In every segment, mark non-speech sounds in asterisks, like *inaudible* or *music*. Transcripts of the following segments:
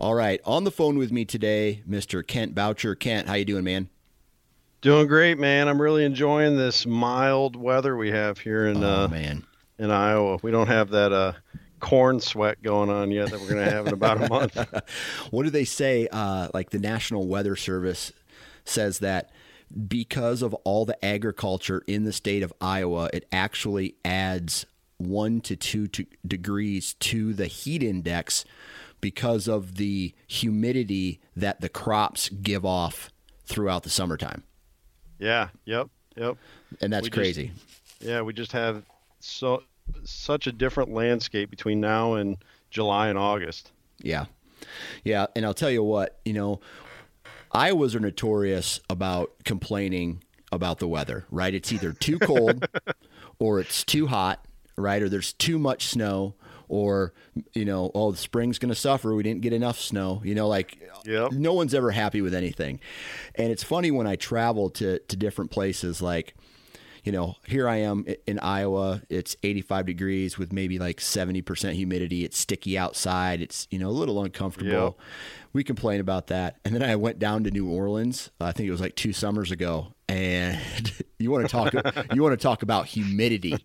All right, on the phone with me today, Mr. Kent Boucher. Kent, how you doing, man? Doing great, man. I'm really enjoying this mild weather we have here in oh, uh, man. in Iowa. We don't have that uh, corn sweat going on yet that we're going to have in about a month. *laughs* what do they say? Uh, like the National Weather Service says that because of all the agriculture in the state of Iowa, it actually adds one to two to degrees to the heat index because of the humidity that the crops give off throughout the summertime. Yeah. Yep. Yep. And that's We crazy. just- Yeah, we just have so such a different landscape between now and July and August. Yeah. Yeah. And I'll tell you what, you know, Iowas are notorious about complaining about the weather, right? It's either too cold *laughs* or it's too hot, right? Or there's too much snow or, you know, oh, the spring's going to suffer. We didn't get enough snow. You know, like Yep. no one's ever happy with anything. And it's funny when I travel to, to different places, like, you know, here I am in Iowa. It's 85 degrees with maybe like 70% humidity. It's sticky outside. It's, you know, a little uncomfortable. We complain about that. And then I went down to New Orleans. I think it was like two summers ago. And *laughs* you want to talk, you want to talk about humidity.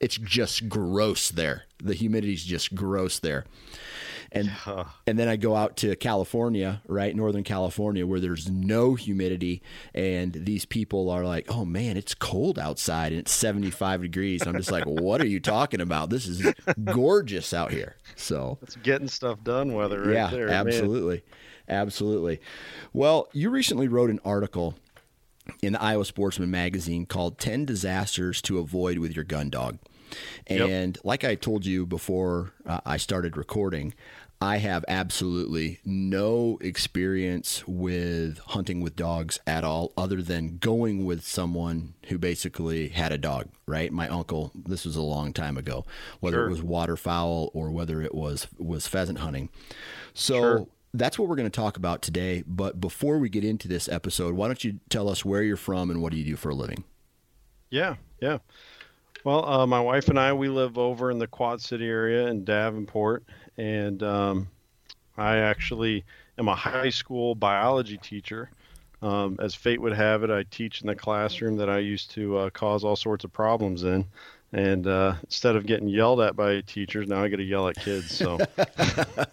It's just gross there. The humidity's just gross there. And and then I go out to California, right, Northern California, where there's no humidity, and these people are like, "Oh man, it's cold outside, and it's 75 degrees." I'm just like, *laughs* "What are you talking about? This is gorgeous out here." So It's getting stuff done weather right yeah, there. man. absolutely, absolutely. Well, you recently wrote an article in the Iowa Sportsman magazine called 10 Disasters to Avoid with Your Gun Dog. Yep. And like I told you before uh, I started recording, I have absolutely no experience with hunting with dogs at all, other than going with someone who basically had a dog, right? My uncle, this was a long time ago, whether Sure. it was waterfowl or whether it was, was pheasant hunting. So Sure. that's what we're going to talk about today. But before we get into this episode, why don't you tell us where you're from and what do you do for a living? Yeah, yeah. Well, uh, my wife and I, we live over in the Quad City area in Davenport, and um, I actually am a high school biology teacher. Um, as fate would have it, I teach in the classroom that I used to uh, cause all sorts of problems in. And uh, instead of getting yelled at by teachers, now I get to yell at kids. So,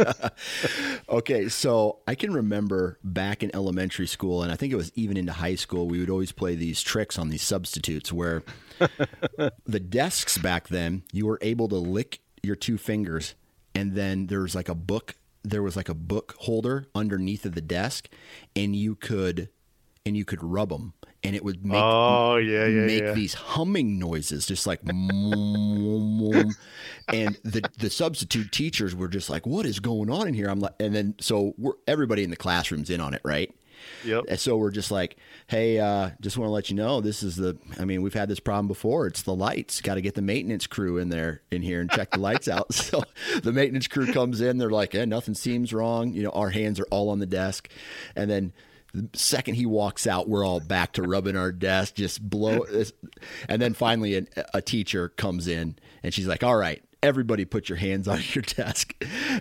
*laughs* okay, so I can remember back in elementary school, and I think it was even into high school, we would always play these tricks on these substitutes where the desks back then, you were able to lick your two fingers, and then there was like a book. There was like a book holder underneath of the desk, and you could and you could rub them, and it would make oh yeah yeah make yeah. these humming noises, just like. *laughs* and the the substitute teachers were just like, "What is going on in here?" I'm like, and then so we're everybody in the classroom's in on it, right? Yep. And so we're just like, hey, uh, just want to let you know this is the. I mean, we've had this problem before. It's the lights. Got to get the maintenance crew in there in here and check the lights out. *laughs* So the maintenance crew comes in. They're like, eh, nothing seems wrong. You know, our hands are all on the desk, and then the second he walks out, we're all back to rubbing our desk, just blow. *laughs* And then finally, a, a teacher comes in and she's like, all right, everybody put your hands on *laughs* your desk,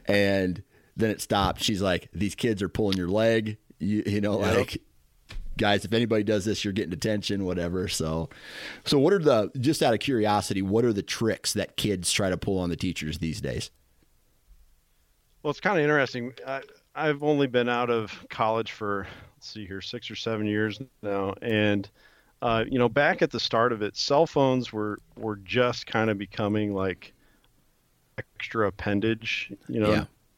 and then it stopped. She's like, these kids are pulling your leg you, you know, Yep. like guys, if anybody does this, you're getting detention, whatever. So, so what are the just out of curiosity, what are the tricks that kids try to pull on the teachers these days? Well, it's kind of interesting. I, I've only been out of college for let's see here, six or seven years now, and uh, you know, back at the start of it, cell phones were were just kind of becoming like extra appendage. You know,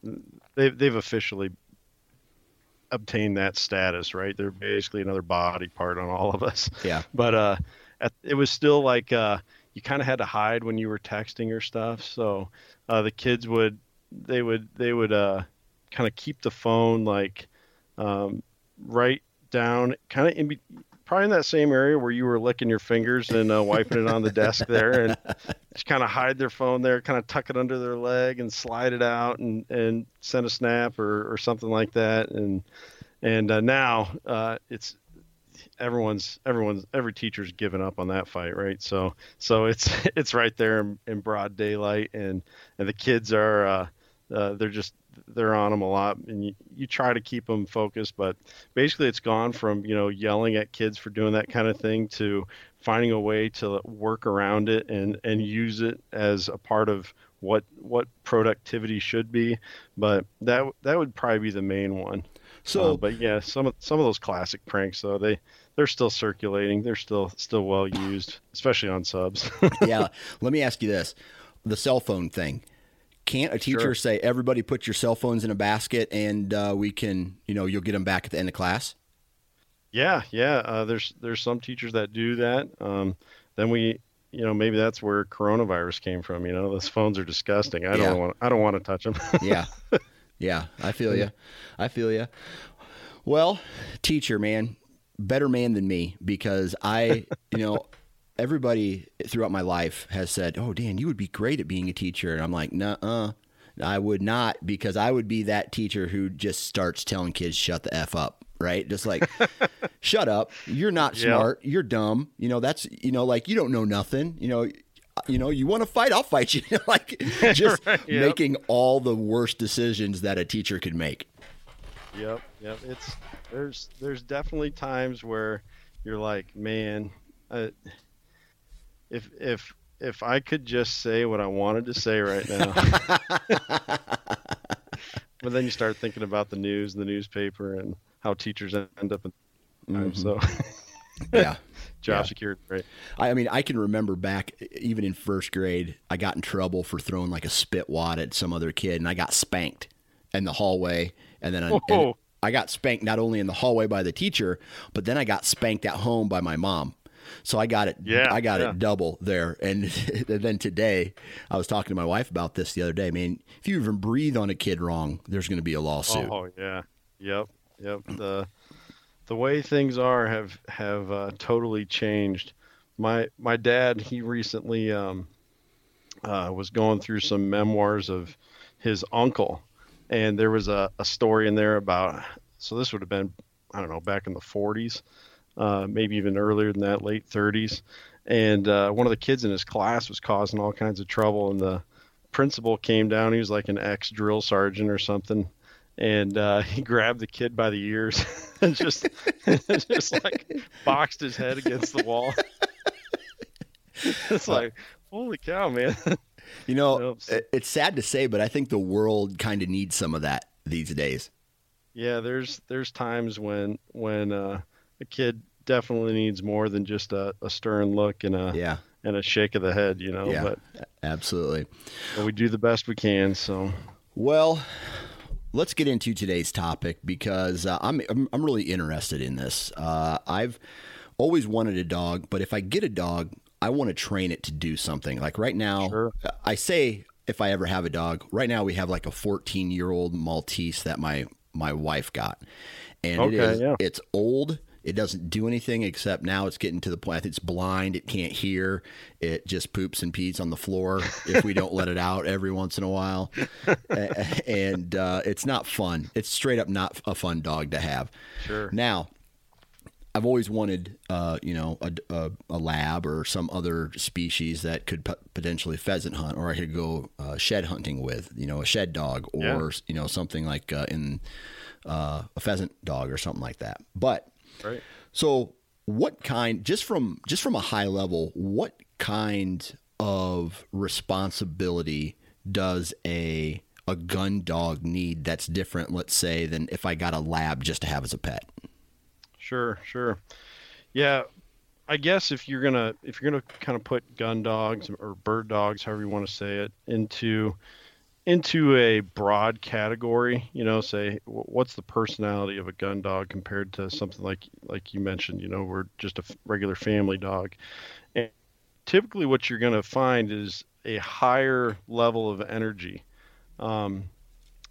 Yeah. they've they've officially obtained that status, right? They're basically another body part on all of us. Yeah. *laughs* But uh, at, it was still like uh, you kind of had to hide when you were texting or stuff. So uh, the kids would they would they would uh, kind of keep the phone like um, right down, kind of in be- probably in that same area where you were licking your fingers and uh, wiping it on the desk there, and *laughs* just kind of hide their phone there, kind of tuck it under their leg and slide it out and and send a snap or or something like that, and and uh, now uh, it's everyone's everyone's every teacher's given up on that fight right? So so it's *laughs* it's right there in, in broad daylight and and the kids are uh, uh, they're just they're on them a lot and you, you try to keep them focused but basically it's gone from you know yelling at kids for doing that kind of thing to finding a way to work around it and and use it as a part of what what productivity should be but that that would probably be the main one So, uh, but yeah, some of some of those classic pranks though they they're still circulating. They're still still well used, especially on subs. *laughs* yeah, let me ask you this: the cell phone thing. Can't a teacher Sure. say everybody put your cell phones in a basket and uh, we can, you know, you'll get them back at the end of class? yeah, yeah. Uh, there's there's some teachers that do that. Um, then we, you know, maybe that's where coronavirus came from. You know, those phones are disgusting. I Yeah. don't want I don't want to touch them. *laughs* yeah yeah i feel you i feel you well teacher man better man than me because i you know everybody throughout my life has said oh dan you would be great at being a teacher. And i'm like nah i would not because i would be that teacher who just starts telling kids shut the f up right? Just like *laughs* shut up. You're not smart. You're dumb. You know that's you know like you don't know nothing. You know you know you want to fight i'll fight you. *laughs* Like *laughs* just Right, yep. making all the worst decisions that a teacher could make. Yep, yep. It's there's there's definitely times where you're like, man, uh, if if if I could just say what I wanted to say right now. *laughs* but then you start thinking about the news, and the newspaper, and how teachers end up in time. Mm-hmm. So *laughs* yeah *laughs* job Yeah. security, right? I I mean, I can remember back even in first grade, I got in trouble for throwing like a spit wad at some other kid, and I got spanked in the hallway. And then I, and I got spanked not only in the hallway by the teacher, but then I got spanked at home by my mom. So I got it. Yeah, I got yeah. it double there. And, *laughs* and then today, I was talking to my wife about this the other day. Man, if you even breathe on a kid wrong, there's going to be a lawsuit. Oh yeah, yep, yep. The the way things are have have uh, totally changed. My my dad he recently um, uh, was going through some memoirs of his uncle, and there was a, a story in there about. So this would have been I don't know back in the 40s, uh, maybe even earlier than that, late 30s. And uh, one of the kids in his class was causing all kinds of trouble, and the principal came down. He was like an ex drill sergeant or something, and uh, *laughs* he grabbed the kid by the ears *laughs* and just *laughs* just like boxed his head against the wall. it's like, holy cow, man! You know, it's sad to say, but I think the world kind of needs some of that these days. yeah, there's there's times when when uh, a kid definitely needs more than just a, a stern look and a Yeah. and a shake of the head, you know. Yeah. But, Absolutely. but we do the best we can. So Well, let's get into today's topic because uh, I'm, I'm, I'm really interested in this. Uh, I've always wanted a dog, but if I get a dog, I want to train it to do something. Like right now, sure. I say if I ever have a dog. Right now, we have like a 14 year old Maltese that my my wife got, and okay, it is yeah. it's old. It doesn't do anything except now it's getting to the point it's blind. It can't hear. It just poops and pees on the floor if we don't let it *laughs* out every once in a while. and uh, it's not fun. It's straight up not a fun dog to have. Sure. Now, I've always wanted, uh, you know, a, a, a, lab or some other species that could p- potentially pheasant hunt, or I could go uh, shed hunting with, you know, a shed dog, or yeah. you know, something like uh, in uh, a pheasant dog or something like that. But right. so, what kind? Just from just from a high level, what kind of responsibility does a a gun dog need that's different, let's say, than if I got a lab just to have as a pet? Sure, sure. Yeah, I guess if you're gonna if you're gonna kind of put gun dogs or bird dogs, however you want to say it, into into a broad category, you know, say what's the personality of a gun dog compared to something like like you mentioned, you know, we're just a regular family dog. And typically, what you're going to find is a higher level of energy. Um,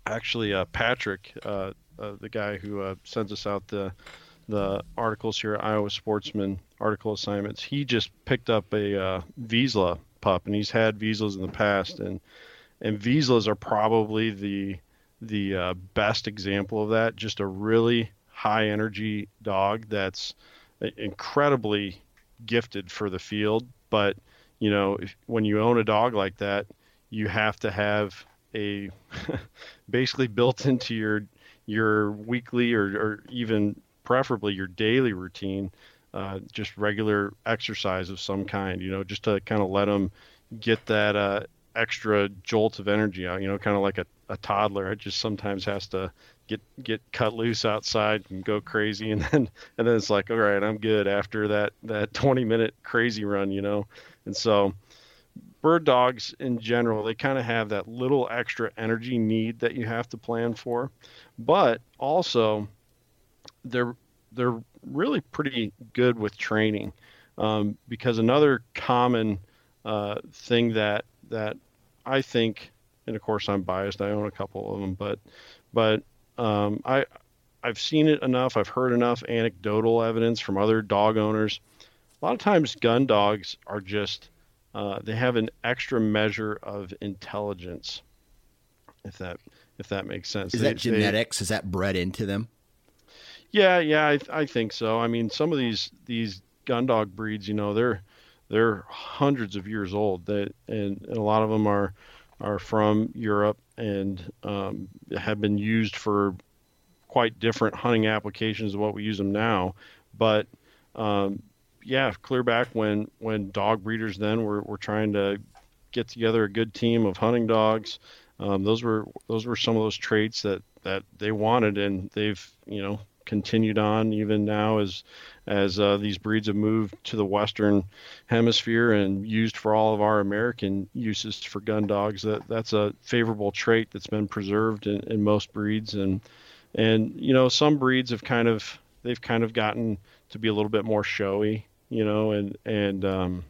actually, uh, Patrick, uh, uh, the guy who uh, sends us out the the articles here, Iowa Sportsman article assignments. He just picked up a uh, Vizsla pup, and he's had Vizslas in the past, and and Vizslas are probably the the uh, best example of that. Just a really high energy dog that's incredibly gifted for the field. But you know, if, when you own a dog like that, you have to have a *laughs* basically built into your your weekly or, or even preferably your daily routine, uh, just regular exercise of some kind, you know, just to kind of let them get that uh, extra jolt of energy out, you know, kind of like a, a toddler. It just sometimes has to get get cut loose outside and go crazy and *laughs* then and then it's like all right i'm good after that that 20 minute crazy run you know and so bird dogs in general they kind of have that little extra energy need that you have to plan for but also they're they're really pretty good with training um, because another common uh, thing that that I think, and of course I'm biased, I own a couple of them, but but um, I I've seen it enough, I've heard enough anecdotal evidence from other dog owners. A lot of times, gun dogs are just uh, they have an extra measure of intelligence, if that if that makes sense. Is they, that genetics? They, Is that bred into them? Yeah, yeah, I, I think so. I mean, some of these these gun dog breeds, you know, they're they're hundreds of years old. That and, a lot of them are are from Europe and um, have been used for quite different hunting applications of what we use them now. But um, yeah, clear back when when dog breeders then were, were trying to get together a good team of hunting dogs. Um, those were those were some of those traits that that they wanted, and they've you know continued on even now as as uh, these breeds have moved to the western hemisphere and used for all of our American uses for gun dogs. That that's a favorable trait that's been preserved in, in most breeds, and and you know some breeds have kind of they've kind of gotten to be a little bit more showy, you know, and and um,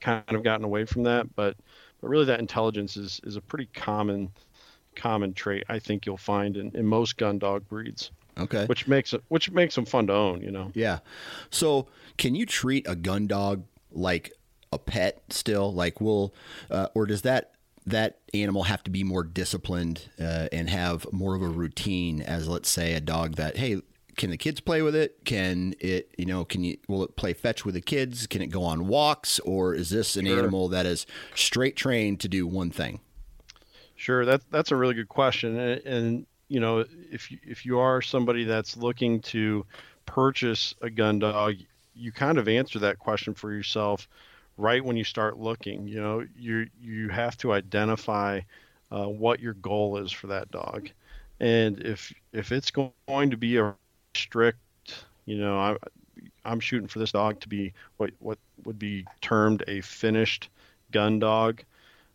kind of gotten away from that, but but really that intelligence is is a pretty common common trait I think you'll find in, in most gun dog breeds. Okay. Which makes it which makes them fun to own, you know. Yeah. So, can you treat a gun dog like a pet still? Like, will uh, or does that that animal have to be more disciplined uh, and have more of a routine as let's say a dog that hey can the kids play with it can it you know can you will it play fetch with the kids can it go on walks or is this an sure. animal that is straight trained to do one thing sure that's that's a really good question and, and you know, if you, if you are somebody that's looking to purchase a gun dog, you kind of answer that question for yourself right when you start looking. You know, you you have to identify uh, what your goal is for that dog, and if if it's going to be a strict, you know, I, I'm shooting for this dog to be what what would be termed a finished gun dog.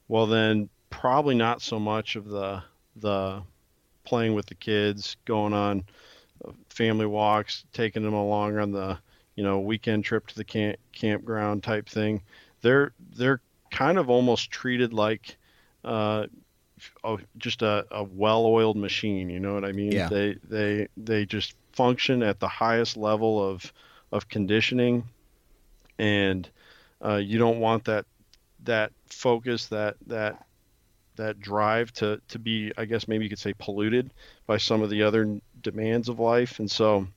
Well, then probably not so much of the the playing with the kids, going on uh, family walks, taking them along on the you know weekend trip to the camp campground type thing. They're they're kind of almost treated like uh, a, just a, a well-oiled machine. You know what I mean? Yeah. They they they just function at the highest level of of conditioning, and uh, you don't want that that focus that that that drive to to be I guess maybe you could say polluted by some of the other demands of life, and so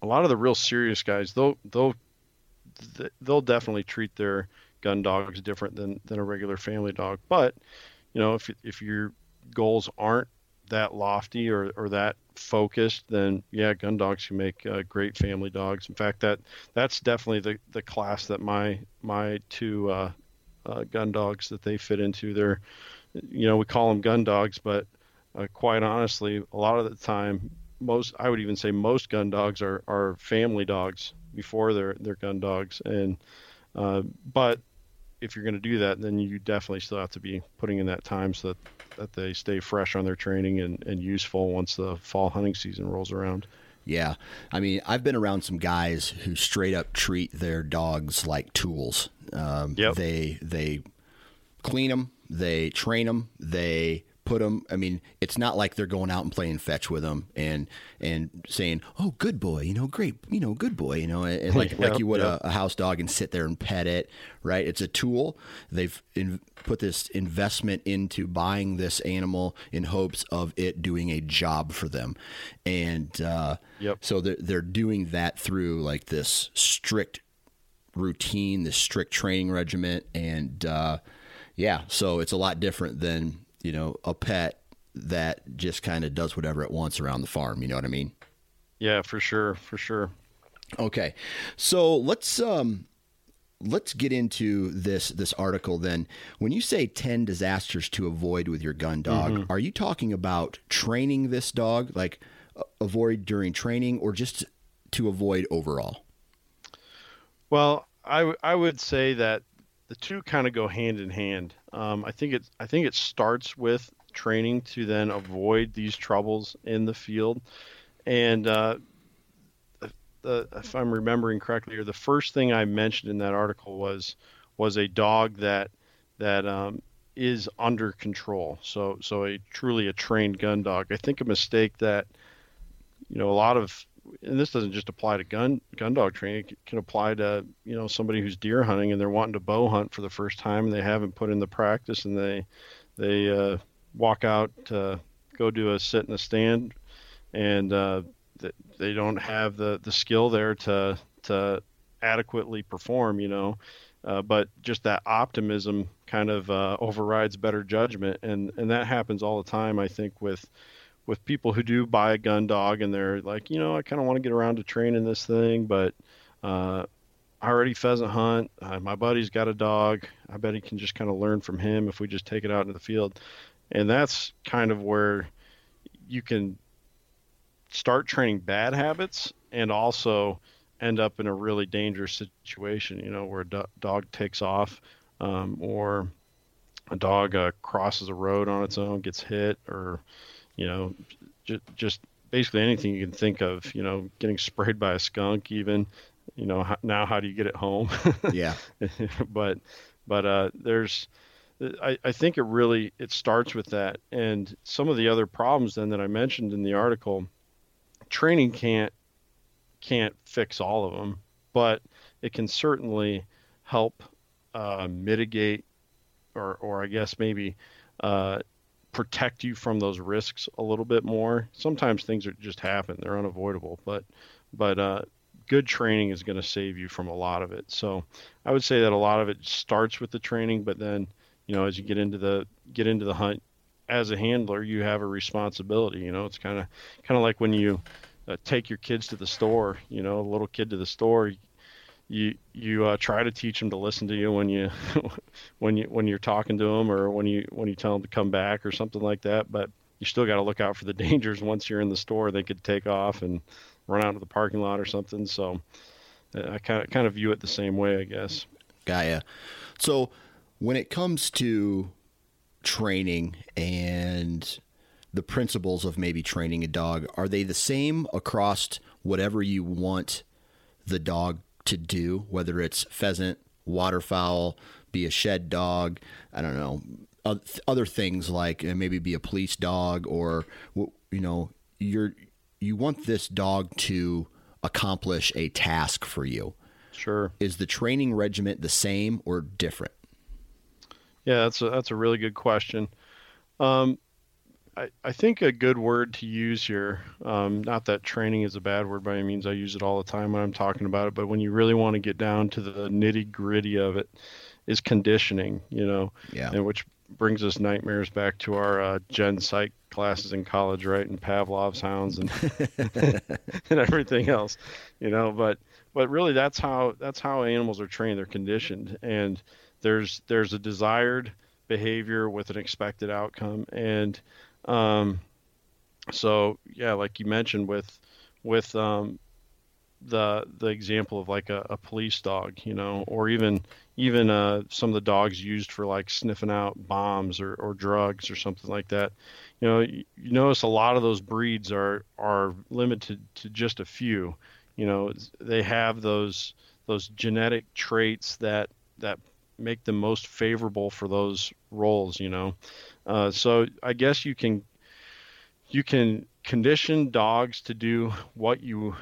a lot of the real serious guys they'll they'll they'll definitely treat their gun dogs different than than a regular family dog, but you know if if your goals aren't that lofty or, or that focused, then yeah, gun dogs can make uh, great family dogs. In fact, that that's definitely the, the class that my my two uh, uh, gun dogs that they fit into. They're, you know, we call them gun dogs, but uh, quite honestly, a lot of the time, most I would even say most gun dogs are, are family dogs before they're they're gun dogs. And uh, but if you're going to do that, then you definitely still have to be putting in that time so that that they stay fresh on their training and, and useful once the fall hunting season rolls around. Yeah. I mean, I've been around some guys who straight up treat their dogs like tools. Um, Yep. They they clean them, they train them, they put them. I mean, it's not like they're going out and playing fetch with them and and saying, "Oh, good boy," you know, great, you know, good boy, you know, and like *laughs* like Yep, you would yep. a, a house dog and sit there and pet it. Right? It's a tool. They've in, put this investment into buying this animal in hopes of it doing a job for them, and uh, Yep. so they're, they're doing that through like this strict routine, this strict training regiment, and uh, yeah, so it's a lot different than you know a pet that just kind of does whatever it wants around the farm. You know what I mean? Yeah, for sure, for sure. Okay, so let's um, let's get into this this article then. When you say ten disasters to avoid with your gun dog, are you talking about training this dog, like uh, avoid during training, or just to avoid overall? Well, I, w- I would say that the two kind of go hand in hand. Um, I think it I think it starts with training to then avoid these troubles in the field, and uh, the, if I'm remembering correctly, or the first thing I mentioned in that article was was a dog that that um, is under control. So so a truly a trained gun dog. I think a mistake that you know a lot of and this doesn't just apply to gun gun dog training. It can apply to you know somebody who's deer hunting and they're wanting to bow hunt for the first time and they haven't put in the practice and they they uh, walk out to go do a sit in a stand and uh, they don't have the the skill there to to adequately perform. You know. Uh, but just that optimism kind of uh, overrides better judgment, and, and that happens all the time. I think with with people who do buy a gun dog and they're like, you know, I kind of want to get around to training this thing, but uh, I already pheasant hunt. Uh, my buddy's got a dog. I bet he can just kind of learn from him if we just take it out into the field. And that's kind of where you can start training bad habits and also end up in a really dangerous situation, you know, where a do- dog takes off um, or a dog uh, crosses a road on its own, gets hit, or you know, just just basically anything you can think of. You know, getting sprayed by a skunk, even. You know, now how do you get it home? *laughs* Yeah. *laughs* but but uh, there's I, I think it really it starts with that and some of the other problems then that I mentioned in the article training can't can't fix all of them but it can certainly help uh, mitigate or or I guess maybe uh, protect you from those risks a little bit more sometimes things are just happen they're unavoidable but but uh, good training is going to save you from a lot of it so I would say that a lot of it starts with the training, but then, you know, as you get into the get into the hunt, as a handler, you have a responsibility. You know, it's kind of kind of like when you uh, take your kids to the store. You know, a little kid to the store. You you uh, try to teach them to listen to you when you *laughs* when you when you're talking to them or when you when you tell them to come back or something like that. But you still got to look out for the *laughs* dangers. Once you're in the store, they could take off and run out to the parking lot or something. So uh, I kind of kind of view it the same way, I guess. Gaia. So when it comes to training and the principles of maybe training a dog are they the same across whatever you want the dog to do, whether it's pheasant, waterfowl, be a shed dog, I don't know, other things like uh, maybe be a police dog or you know, you're you want this dog to accomplish a task for you. Sure. Is the training regiment the same or different? Yeah, that's a that's a really good question. Um, I, I think a good word to use here, um, not that training is a bad word by any means, I use it all the time when I'm talking about it, but when you really want to get down to the nitty gritty of it, is conditioning, you know, yeah. and which brings us nightmares back to our uh, gen psych classes in college, right? And Pavlov's hounds and *laughs* and everything else, you know. But but really, that's how that's how animals are trained. They're conditioned, and there's there's a desired behavior with an expected outcome, and um, so yeah, like you mentioned with with um, the the example of like a, a, police dog, you know, or even even uh, some of the dogs used for like sniffing out bombs or, or drugs or something like that. You know, you, you notice a lot of those breeds are are limited to just a few. You know, they have those those genetic traits that that make them most favorable for those roles. You know, uh, so I guess you can you can condition dogs to do what you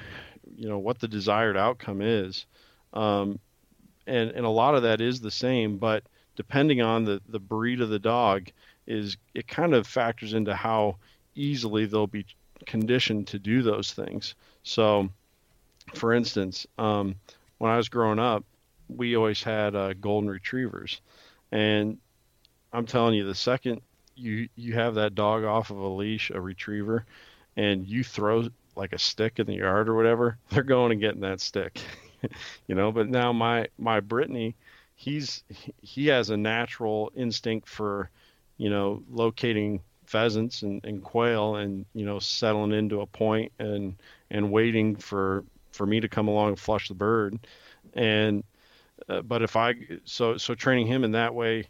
you know what the desired outcome is. Um, and and a lot of that is the same but depending on the the breed of the dog is it kind of factors into how easily they'll be conditioned to do those things. So for instance um, when i was growing up we always had uh, golden retrievers. And i'm telling you the second you you have that dog off of a leash a retriever and you throw like a stick in the yard or whatever, *laughs* they're going and getting that stick. *laughs* you know, but now my my Brittany, he's he has a natural instinct for, you know, locating pheasants and, and quail and you know settling into a point and and waiting for for me to come along and flush the bird and uh, but if i so so training him in that way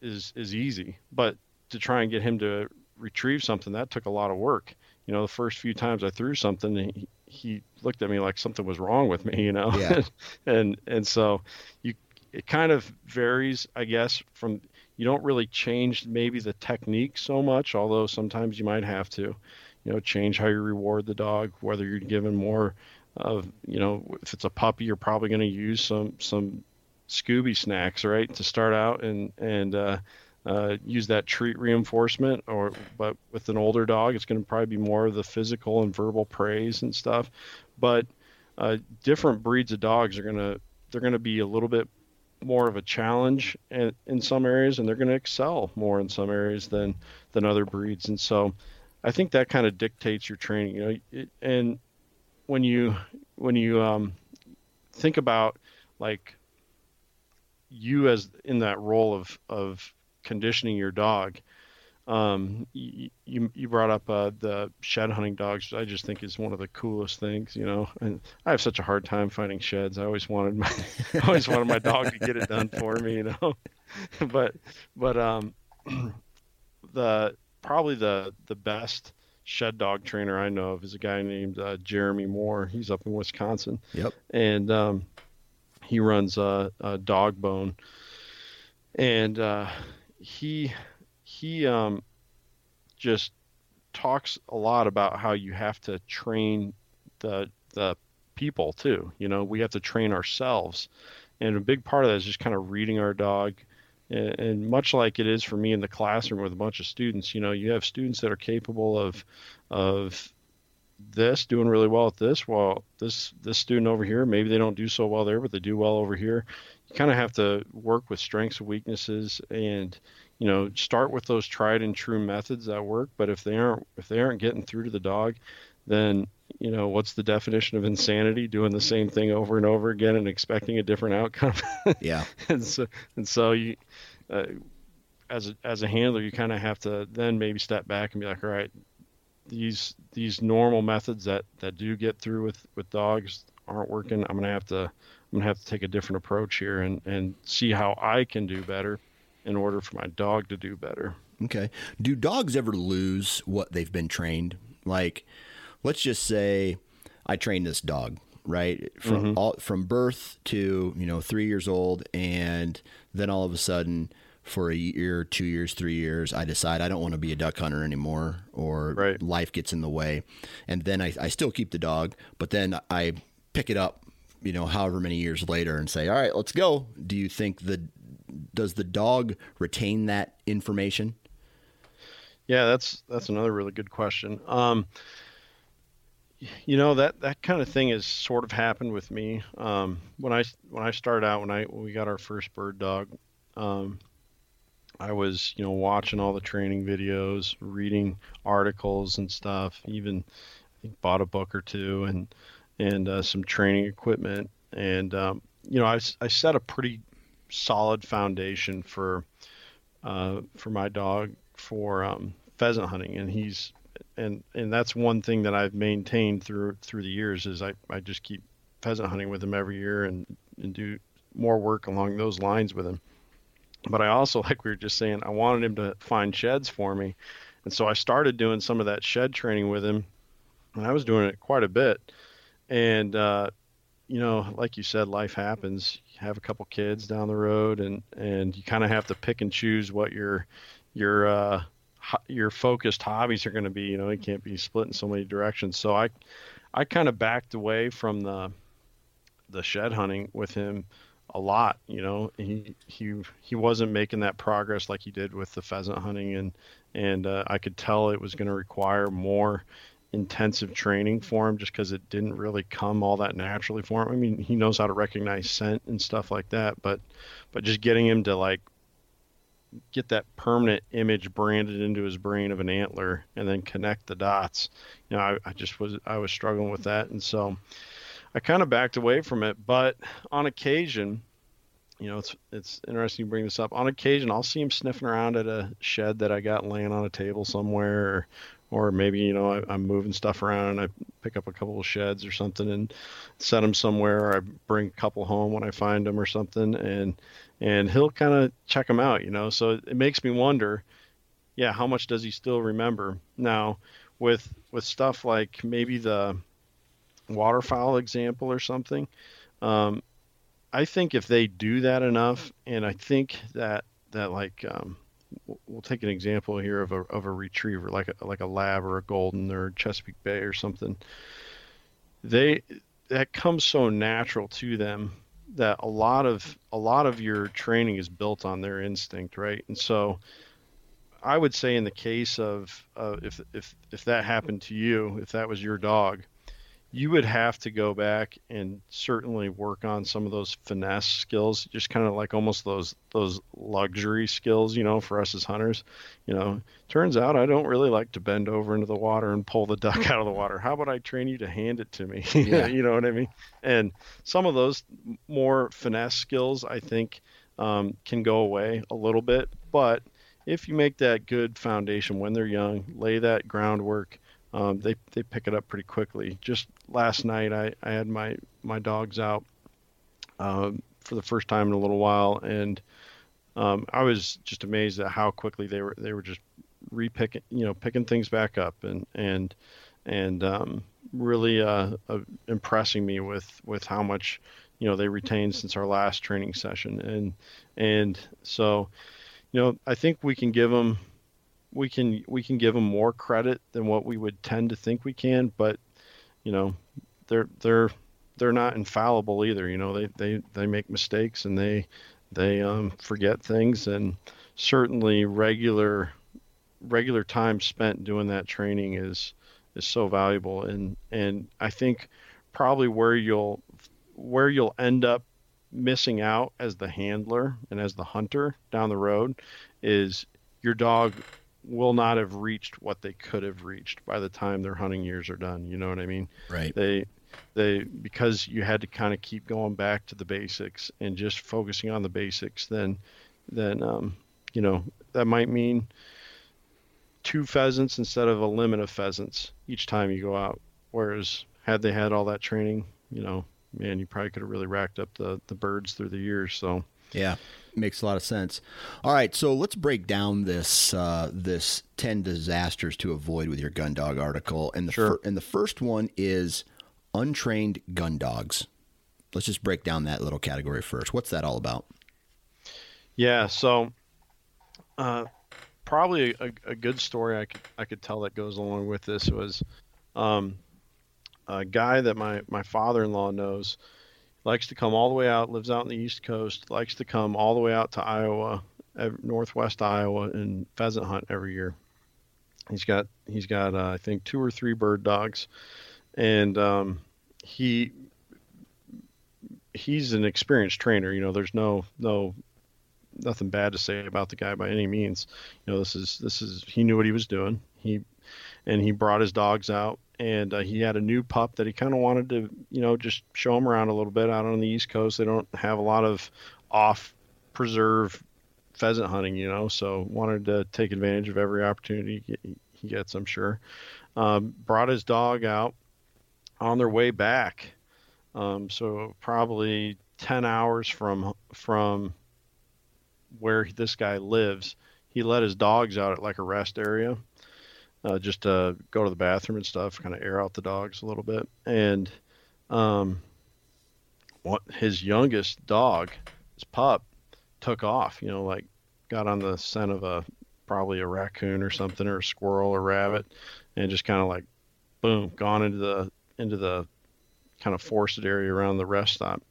is is easy but to try and get him to retrieve something that took a lot of work you know, the first few times I threw something, he, he looked at me like something was wrong with me, *laughs* you know? Yeah. *laughs* and, and so you, it kind of varies, I guess, from, you don't really change maybe the technique so much, although sometimes you might have to, you know, change how you reward the dog, whether you're given more of, you know, if it's a puppy, you're probably going to use some, some Scooby snacks, right, to start out and, and, uh, uh, use that treat reinforcement or but with an older dog it's going to probably be more of the physical and verbal praise and stuff. But uh, different breeds of dogs are going to they're going to be a little bit more of a challenge in, in some areas and they're going to excel more in some areas than than other breeds. And so i think that kind of dictates your training. You know it, and when you when you um, think about like you as in that role of of conditioning your dog. Um, you, you, brought up uh, the shed hunting dogs. I just think is one of the coolest things, you know. And I have such a hard time finding sheds. I always wanted my *laughs* I always wanted my dog to get it done for me, you know. *laughs* but but um, *clears throat* the probably the the best shed dog trainer I know of is a guy named uh, Jeremy Moore. He's up in Wisconsin. Yep. And um, he runs uh, a dog bone, and uh, he he um, just talks a lot about how you have to train the the people too. You know, we have to train ourselves, and a big part of that is just kind of reading our dog. And, and much like it is for me in the classroom with a bunch of students, you know, you have students that are capable of of this doing really well at this while this this student over here maybe they don't do so well there but they do well over here kind of have to work with strengths and weaknesses and you know start with those tried and true methods that work. But if they aren't if they aren't getting through to the dog then you know what's the definition of insanity? Doing the same thing over and over again and expecting a different outcome. *laughs* Yeah. And so and so you uh, as a, as a handler you kind of have to then maybe step back and be like all right these these normal methods that that do get through with with dogs aren't working. I'm gonna have to i'm gonna have to take a different approach here and and see how i can do better in order for my dog to do better Okay. Do dogs ever lose what they've been trained? Like, let's just say I train this dog right from mm-hmm. all from birth to you know three years old, and then all of a sudden for a year, two years, three years, I decide I don't want to be a duck hunter anymore, or right. life gets in the way, and then I, I still keep the dog, but then I pick it up, you know, however many years later, and say, all right, let's go. Do you think the does the dog retain that information? Yeah, that's that's another really good question. Um, you know that that kind of thing has sort of happened with me. Um, when I when I started out when I when we got our first bird dog, um, I was you know watching all the training videos, reading articles and stuff. Even I think bought a book or two and and uh, some training equipment. And um, you know I I set a pretty solid foundation for uh, for my dog for um, pheasant hunting, and he's and and that's one thing that I've maintained through through the years is I, I just keep pheasant hunting with him every year and and do more work along those lines with him. But I also *laughs* like we were just saying I wanted him to find sheds for me, and so I started doing some of that shed training with him, and I was doing it quite a bit. And uh, you know, like you said, life happens. You have a couple kids down the road, and and you kind of have to pick and choose what your your uh, your focused hobbies are going to be. You know, you can't be split in so many directions. So I, I kind of backed away from the, the shed hunting with him a lot. You know, he he he wasn't making that progress like he did with the pheasant hunting, and and uh, I could tell it was going to require more intensive training for him just because it didn't really come all that naturally for him. I mean, he knows how to recognize scent and stuff like that, but but just getting him to like get that permanent image branded into his brain of an antler and then connect the dots. You know, I, I just was I was struggling with that, and so I kind of backed away from it. But on occasion, you know, it's it's interesting to bring this up. On occasion, I'll see him sniffing around at a shed that I got laying on a table somewhere, or, or maybe you know I, am moving stuff around and I pick up a couple of sheds or something and set them somewhere. I bring a couple home when I find them or something, and and he'll kind of check them out, you know. So it makes me wonder, yeah, how much does he still remember now? With with stuff like maybe the waterfowl example or something, um, I think if they do that enough, and I think that that like um, we'll take an example here of a of a retriever like a like a lab or a golden or Chesapeake Bay or something. They that comes so natural to them that a lot of a lot of your training is built on their instinct, right? And so I would say in the case of uh, if if if that happened to you, if that was your dog, you would have to go back and certainly work on some of those finesse skills, just kind of like almost those those luxury skills, you know, for us as hunters. You know, turns out I don't really like to bend over into the water and pull the duck *laughs* out of the water. How about I train you to hand it to me? *laughs* Yeah. you know what I mean? And some of those more finesse skills, I think, um, can go away a little bit. But if you make that good foundation when they're young, lay that groundwork um, they they pick it up pretty quickly. Just last night, I, I had my my dogs out um, for the first time in a little while, and um, I was just amazed at how quickly they were they were just repicking you know picking things back up and and and um, really uh, uh, impressing me with with how much you know they retained since our last training session and and so you know I think we can give them we can we can give them more credit than what we would tend to think we can, but you know, they're they're they're not infallible either. You know, they they they make mistakes and they they um, forget things, and certainly regular regular time spent doing that training is is so valuable. And and I think probably where you'll where you'll end up missing out as the handler and as the hunter down the road is your dog will not have reached what they could have reached by the time their hunting years are done. You know what I mean? Right. They they because you had to kind of keep going back to the basics and just focusing on the basics then then um, you know that might mean two pheasants instead of a limit of pheasants each time you go out whereas had they had all that training you know man you probably could have really racked up the the birds through the years so Yeah, makes a lot of sense. All right, so let's break down this uh, this ten disasters to avoid with your gun dog article. And the Sure. fir- and the first one is untrained gun dogs. Let's just break down that little category first. What's that all about? Yeah, so uh, probably a, a good story I could I could tell that goes along with this was um, a guy that my my father-in-law knows likes to come all the way out, lives out on the East Coast, likes to come all the way out to Iowa, Northwest Iowa, and pheasant hunt every year. He's got he's got uh, I think two or three bird dogs, and um, he he's an experienced trainer. You know, there's no no nothing bad to say about the guy by any means. You know, this is this is he knew what he was doing. He and he brought his dogs out, and uh, he had a new pup that he kind of wanted to, you know, just show him around a little bit out on the East Coast. They don't have a lot of off preserve pheasant hunting, you know, so wanted to take advantage of every opportunity he- gets. I'm sure. Um, brought his dog out on their way back. Um, so probably 10 hours from from where this guy lives, he let his dogs out at like a rest area, uh, just to go to the bathroom and stuff, kind of air out the dogs a little bit. And um, what his youngest dog, his pup, took off. You know, like got on the scent of a probably a raccoon or something, or a squirrel or rabbit, and just kind of like boom, gone into the into the kind of forested area around the rest stop.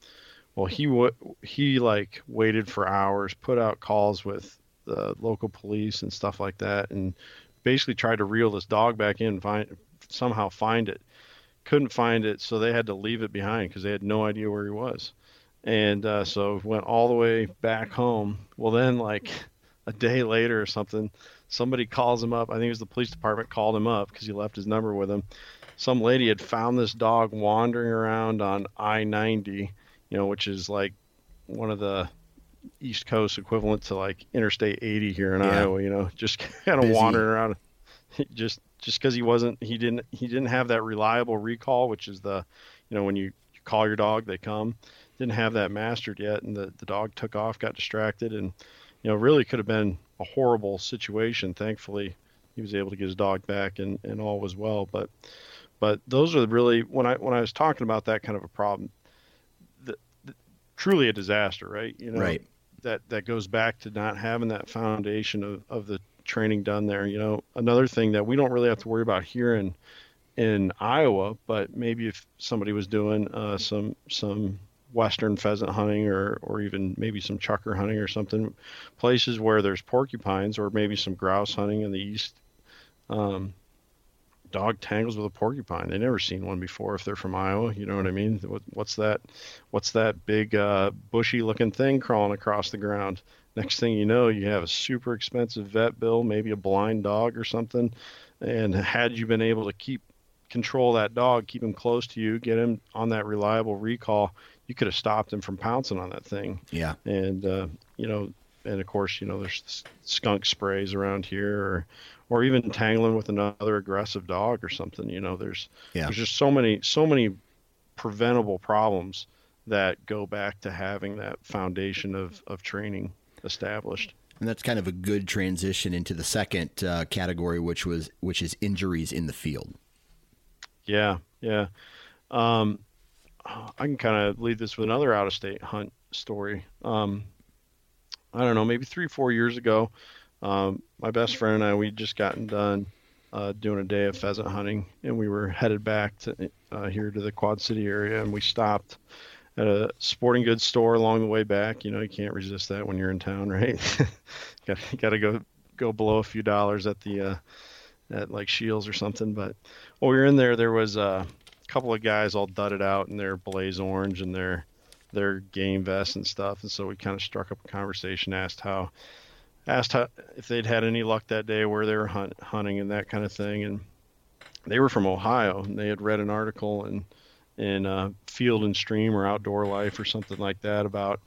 Well, he w- he like waited for hours, put out calls with the local police and stuff like that, and basically tried to reel this dog back in, find somehow find it. Couldn't find it, so they had to leave it behind because they had no idea where he was. And uh, so went all the way back home. Well, then like *laughs* a day later or something, somebody calls him up. I think it was the police department called him up because he left his number with him. Some lady had found this dog wandering around on I-90 you know, which is like one of the East Coast equivalent to like Interstate 80 here in Yeah. Iowa. You know, just *laughs* kind of wandering around, *laughs* just just because he wasn't he didn't he didn't have that reliable recall, which is the, you know, when you, you call your dog, they come. Didn't have that mastered yet, and the the dog took off, got distracted, and you know, really could have been a horrible situation. Thankfully, he was able to get his dog back, and and all was well. But but those are really when I when I was talking about that kind of a problem the, the, truly a disaster, right? You know, Right. That that goes back to not having that foundation of, of the training done there. You know, another thing that we don't really have to worry about here in in Iowa, but maybe if somebody was doing uh, some some western pheasant hunting or or even maybe some chukar hunting or something, places where there's porcupines or maybe some grouse hunting in the east. Um, dog tangles with a porcupine. They never seen one before if they're from Iowa. You know what I mean? What, what's that? What's that big uh, bushy looking thing crawling across the ground? Next thing you know, you have a super expensive vet bill, maybe a blind dog or something. And had you been able to keep control that dog, keep him close to you, get him on that reliable recall, you could have stopped him from pouncing on that thing Yeah. and uh, you know, and of course, you know, there's skunk sprays around here, or or even tangling with another aggressive dog or something. You know, there's Yeah. there's just so many so many preventable problems that go back to having that foundation of of training established. And that's kind of a good transition into the second uh, category, which was which is injuries in the field. Yeah, yeah. Um, I can kind of lead this with another out of state hunt story. Um, I don't know, maybe three, four years ago, um, my best friend and I, we'd just gotten done uh, doing a day of pheasant hunting, and we were headed back to uh, here to the Quad City area, and we stopped at a sporting goods store along the way back. You know, you can't resist that when you're in town, *laughs* right? got got to go go below a few dollars at the uh, at like Scheels or something. But while we were in there, there was a couple of guys all dudded out in their blaze orange and their their game vests and stuff. And so we kind of struck up a conversation, asked how asked how, if they'd had any luck that day where they were hunt, hunting and that kind of thing. And they were from Ohio and they had read an article in in uh, Field and Stream or Outdoor Life or something like that about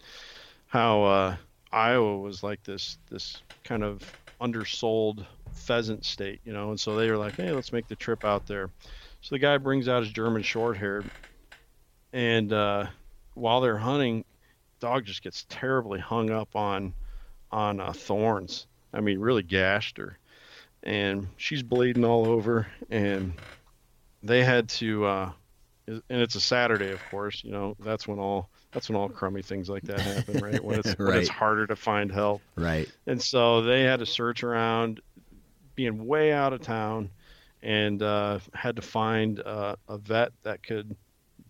how uh, Iowa was like this this kind of undersold pheasant state, you know. And so they were like, hey, let's make the trip out there. So the guy brings out his German short haired, and uh, while they're hunting, dog just gets terribly hung up on on uh, thorns. I mean, really gashed her, and she's bleeding all over. And they had to, uh, and it's a Saturday, of course. You know, that's when all that's when all crummy things like that happen, right? When it's right. *laughs* when it's harder to find help, right? And so they had to search around, being way out of town, and uh, had to find uh, a vet that could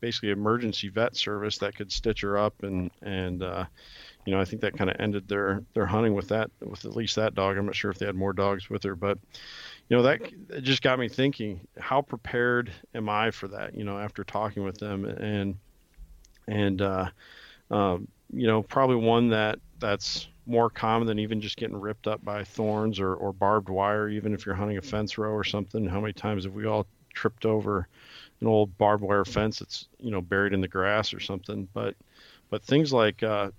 basically emergency vet service that could stitch her up and and uh, you know I think that kind of ended their their hunting with that with at least that dog. I'm not sure if they had more dogs with her, but you know that it just got me thinking: how prepared am I for that? You know, after talking with them and and uh, um, you know probably one that that's more common than even just getting ripped up by thorns or, or barbed wire, even if you're hunting a fence row or something. How many times have we all tripped over an old barbed wire fence that's you know buried in the grass or something? But but things like uh,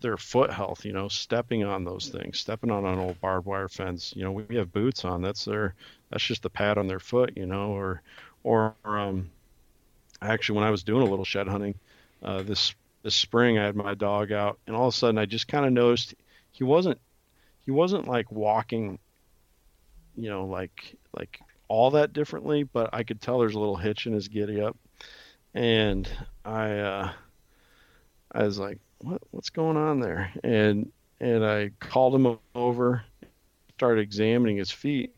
their foot health, you know, stepping on those things, stepping on an old barbed wire fence. You know, we have boots on. That's their that's just the pad on their foot, you know, or or um, actually when I was doing a little shed hunting uh, this this spring I had my dog out, and all of a sudden I just kind of noticed he wasn't he wasn't like walking, you know, like like all that differently, but I could tell there's a little hitch in his giddy up, and I uh, I was like, what what's going on there? And and I called him over, started examining his feet,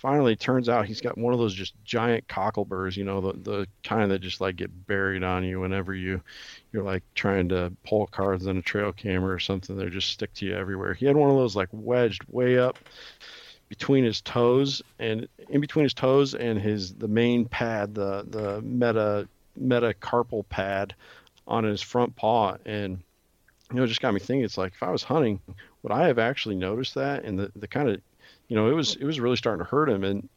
finally turns out he's got one of those just giant cockleburs, you know, the the kind that just like get buried on you whenever you you're like trying to pull cards in a trail camera or something. They just stick to you everywhere. He had one of those like wedged way up between his toes and in between his toes and his the main pad, the the meta metacarpal pad on his front paw and you know, it just got me thinking. It's like if I was hunting, would I have actually noticed that? And the, the kind of you know, it was it was really starting to hurt him, and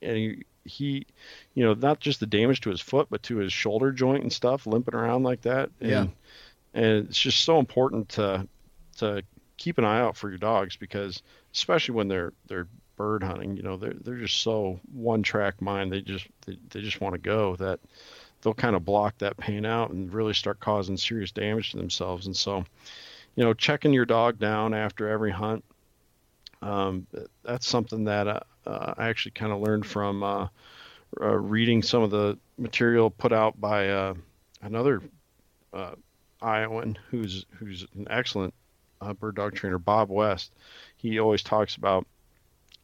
and he, he you know, not just the damage to his foot, but to his shoulder joint and stuff, limping around like that. And, yeah. And it's just so important to to keep an eye out for your dogs because especially when they're they're bird hunting, you know, they're they're just so one track mind. They just they, they just want to go that they'll kind of block that pain out and really start causing serious damage to themselves. And so, you know, checking your dog down after every hunt um, that's something that uh, uh, I actually kind of learned from uh, uh, reading some of the material put out by uh, another Iowan who's who's an excellent bird dog trainer, Bob West. He always talks about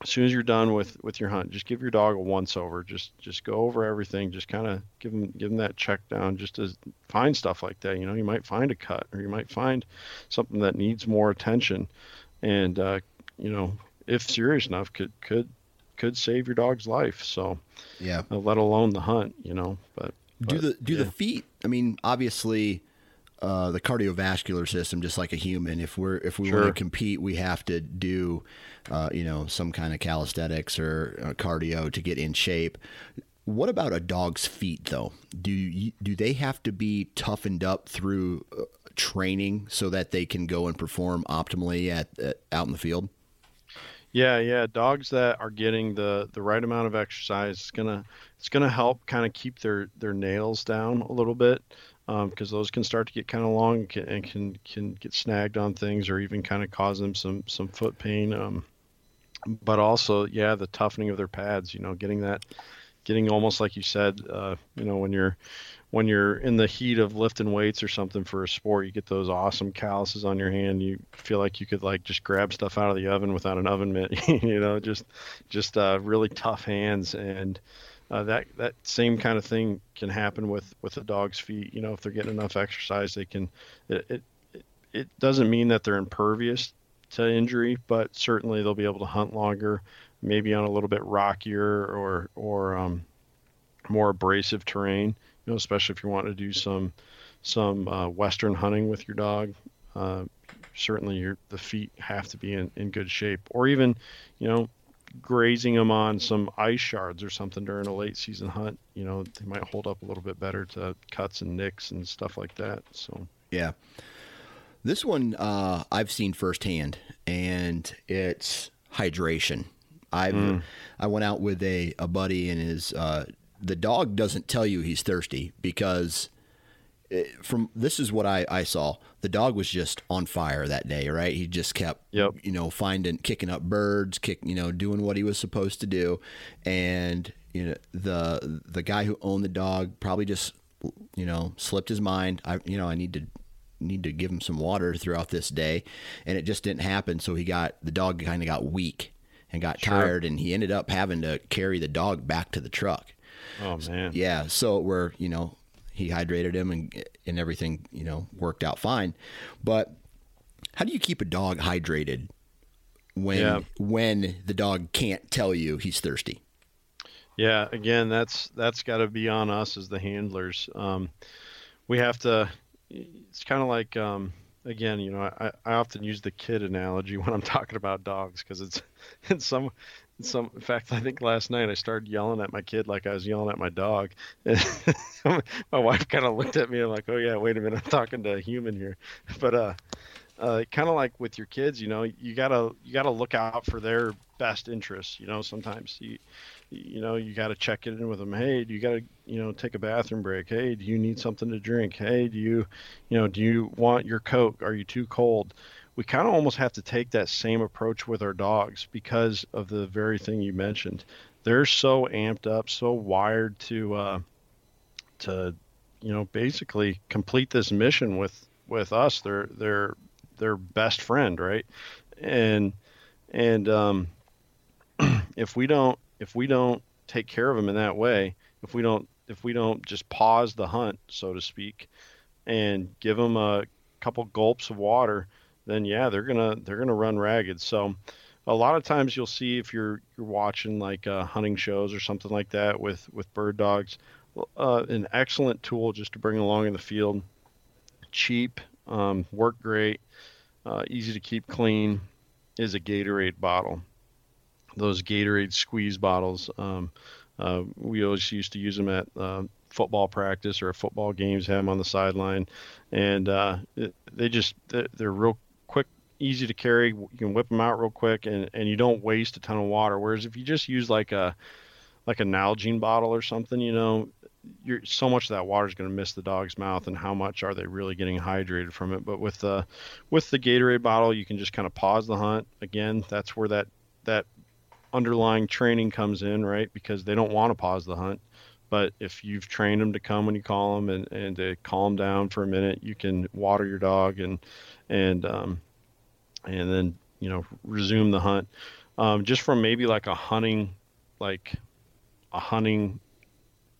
as soon as you're done with with your hunt, just give your dog a once over. Just just go over everything. Just kind of give him give him that check down. Just to find stuff like that. You know, you might find a cut or you might find something that needs more attention, and uh, you know, if serious enough, could could could save your dog's life. So, yeah, uh, let alone the hunt, you know. But do the do yeah. the feet. I mean, obviously, uh, the cardiovascular system, just like a human. If we're if we sure. want to compete, we have to do, uh, you know, some kind of calisthenics or uh, cardio to get in shape. What about a dog's feet, though? Do you, do they have to be toughened up through uh, training so that they can go and perform optimally at, at out in the field? Yeah, yeah. Dogs that are getting the the right amount of exercise is gonna it's gonna help kind of keep their their nails down a little bit because um, those can start to get kind of long and can, can get snagged on things or even kind of cause them some some foot pain. Um, but also, yeah, the toughening of their pads. You know, getting that, getting almost like you said. Uh, you know, when you're when you're in the heat of lifting weights or something for a sport, you get those awesome calluses on your hand. You feel like you could like just grab stuff out of the oven without an oven mitt. *laughs* you know, just just uh, really tough hands, and uh, that that same kind of thing can happen with with a dog's feet. You know, if they're getting enough exercise, they can. It it, it doesn't mean that they're impervious to injury, but certainly they'll be able to hunt longer, maybe on a little bit rockier or or um, more abrasive terrain you know, especially if you want to do some some uh, western hunting with your dog. Uh, certainly, your the feet have to be in, in good shape, or even, you know, grazing them on some ice shards or something during a late season hunt. You know, they might hold up a little bit better to cuts and nicks and stuff like that. So yeah. This one uh, I've seen firsthand, and it's hydration. I mm. I went out with a, a buddy and his uh, the dog doesn't tell you he's thirsty because Eh, from this is what I, I saw. The dog was just on fire that day, right? He just kept, Yep. you know, finding, kicking up birds, kick, you know, doing what he was supposed to do, and you know, the the guy who owned the dog probably just, you know, slipped his mind. I, you know, I need to need to give him some water throughout this day, and it just didn't happen. So he got the dog kind of got weak and got Sure. tired, and he ended up having to carry the dog back to the truck. Oh man. Yeah, so we're you know he hydrated him and and everything you know worked out fine, but how do you keep a dog hydrated when Yeah. when the dog can't tell you he's thirsty? Yeah, again, that's that's got to be on us as the handlers. Um, we have to. It's kind of like, um, again, you know, I, I often use the kid analogy *laughs* when I'm talking about dogs because it's *laughs* in some, some. In fact, I think last night I started yelling at my kid like I was yelling at my dog. *laughs* My wife kind of looked at me and like, oh yeah, wait a minute, I'm talking to a human here. *laughs* But uh, uh, kind of like with your kids, you know, you gotta you gotta look out for their best interests. You know, sometimes you you know you got to check it in with them hey do you got to you know take a bathroom break hey do you need something to drink hey do you you know do you want your coke are you too cold we kind of almost have to take that same approach with our dogs because of the very thing you mentioned. They're so amped up so wired to uh to you know basically complete this mission with with us. They're they're their best friend right? And and um *clears throat* if we don't if we don't take care of them in that way, if we don't if we don't just pause the hunt, so to speak, and give them a couple gulps of water, then yeah, they're gonna they're gonna run ragged. So a lot of times you'll see if you're you're watching like uh, hunting shows or something like that with with bird dogs, uh, an excellent tool just to bring along in the field. Cheap, um, work great, uh, easy to keep clean, is a Gatorade bottle those Gatorade squeeze bottles. Um, uh, we always used to use them at uh, football practice or football games, have them on the sideline, and uh, it, they just they're, they're real easy to carry. You can whip them out real quick, and, and you don't waste a ton of water. Whereas if you just use like a like a Nalgene bottle or something, you know, you're so much of that water is going to miss the dog's mouth, and how much are they really getting hydrated from it? But with the with the Gatorade bottle, you can just kind of pause the hunt. Again, that's where that that underlying training comes in, right? Because they don't want to pause the hunt. But if you've trained them to come when you call them and, and to calm down for a minute, you can water your dog and and um, and then you know resume the hunt. Um, just from maybe like a hunting, like a hunting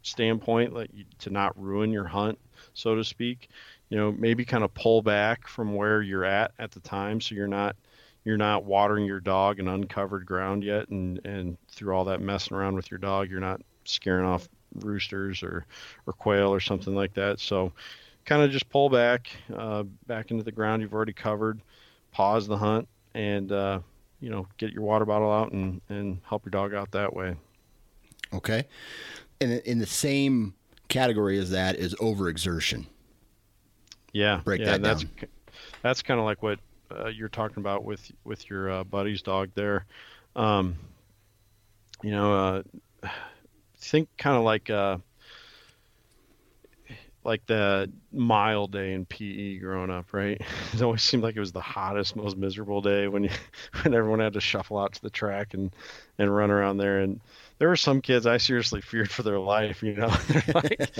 standpoint, like to not ruin your hunt, so to speak. You know, maybe kind of pull back from where you're at at the time, so you're not you're not watering your dog in uncovered ground yet and and through all that messing around with your dog you're not scaring off roosters or or quail or something like that so kind of just pull back uh, back into the ground you've already covered pause the hunt and uh, you know get your water bottle out and and help your dog out that way Okay, and in the same category as that is overexertion. yeah Break yeah that and that's down. that's kind of like what uh, you're talking about with with your uh, buddy's dog there. Um, you know, uh, *sighs* think kind of like uh, like the mile day in PE growing up, right? *laughs* It always seemed like it was the hottest, most miserable day when you, *laughs* when everyone had to shuffle out to the track and and run around there. And there were some kids I seriously feared for their life. You know, *laughs* they're like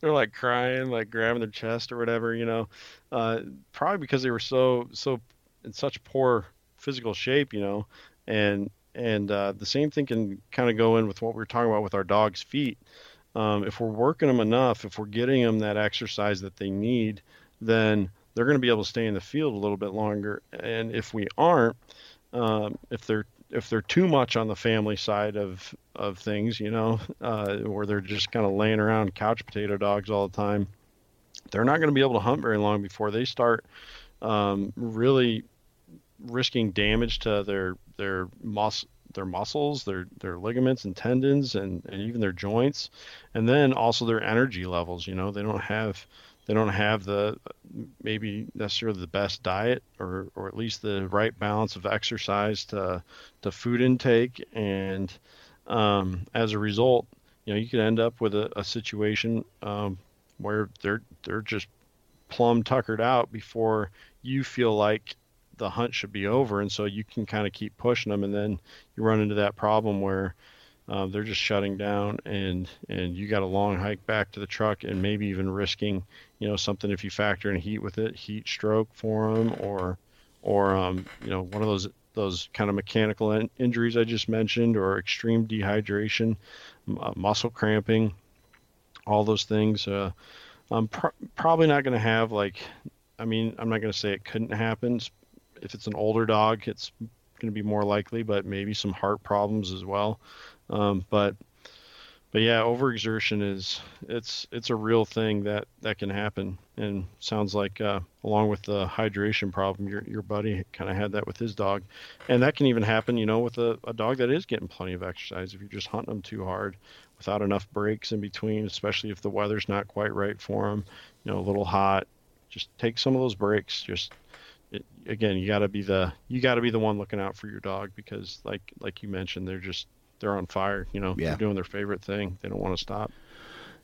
they're like crying, like grabbing their chest or whatever. You know, uh, probably because they were so so in such poor physical shape. You know, and and uh, the same thing can kind of go in with what we were talking about with our dog's feet. Um, if we're working them enough, if we're getting them that exercise that they need, then they're going to be able to stay in the field a little bit longer. And if we aren't, um, if they're if they're too much on the family side of of things, you know, *laughs* uh, where they're just kind of laying around couch potato dogs all the time, they're not going to be able to hunt very long before they start um, really risking damage to their their mus their muscles, their their ligaments and tendons, and, and even their joints, and then also their energy levels. You know, they don't have they don't have the maybe necessarily the best diet or or at least the right balance of exercise to to food intake, and um, as a result, you know, you could end up with a, a situation um, where they're they're just plumb tuckered out before you feel like the hunt should be over, and so you can kind of keep pushing them, and then you run into that problem where uh, they're just shutting down, and and you got a long hike back to the truck, and maybe even risking, you know, something if you factor in heat with it, heat stroke for them, or or um, you know, one of those those kind of mechanical in- injuries I just mentioned, or extreme dehydration, uh, muscle cramping, all those things. Uh, I'm pr- probably not going to have like, I mean, I'm not going to say it couldn't happen. If it's an older dog, it's going to be more likely, but maybe some heart problems as well. Um, but but yeah, overexertion is it's it's a real thing that that can happen, and sounds like uh, along with the hydration problem, your your buddy kind of had that with his dog, and that can even happen, you know, with a, a dog that is getting plenty of exercise. If you're just hunting them too hard, without enough breaks in between, especially if the weather's not quite right for them, you know, a little hot, just take some of those breaks. Just it, again, you got to be the you got to be the one looking out for your dog because, like like you mentioned, they're just they're on fire. You know, yeah. they're doing their favorite thing. They don't want to stop.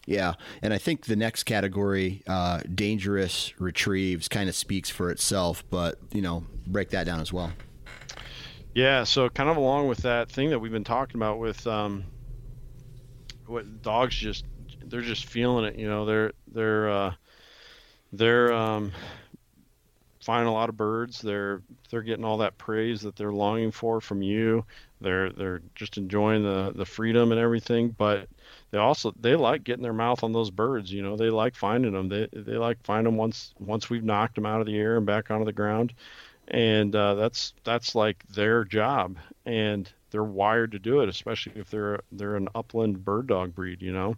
Yeah, and I think the next category, uh, dangerous retrieves, kind of speaks for itself. But you know, break that down as well. Yeah, so kind of along with that thing that we've been talking about with um, what dogs just they're just feeling it. You know, they're they're uh, they're um, finding a lot of birds. They're they're getting all that praise that they're longing for from you. They're they're just enjoying the the freedom and everything, but they also they like getting their mouth on those birds. You know, they like finding them. They they like finding them once once we've knocked them out of the air and back onto the ground, and uh, that's that's like their job, and they're wired to do it, especially if they're they're an upland bird dog breed. You know,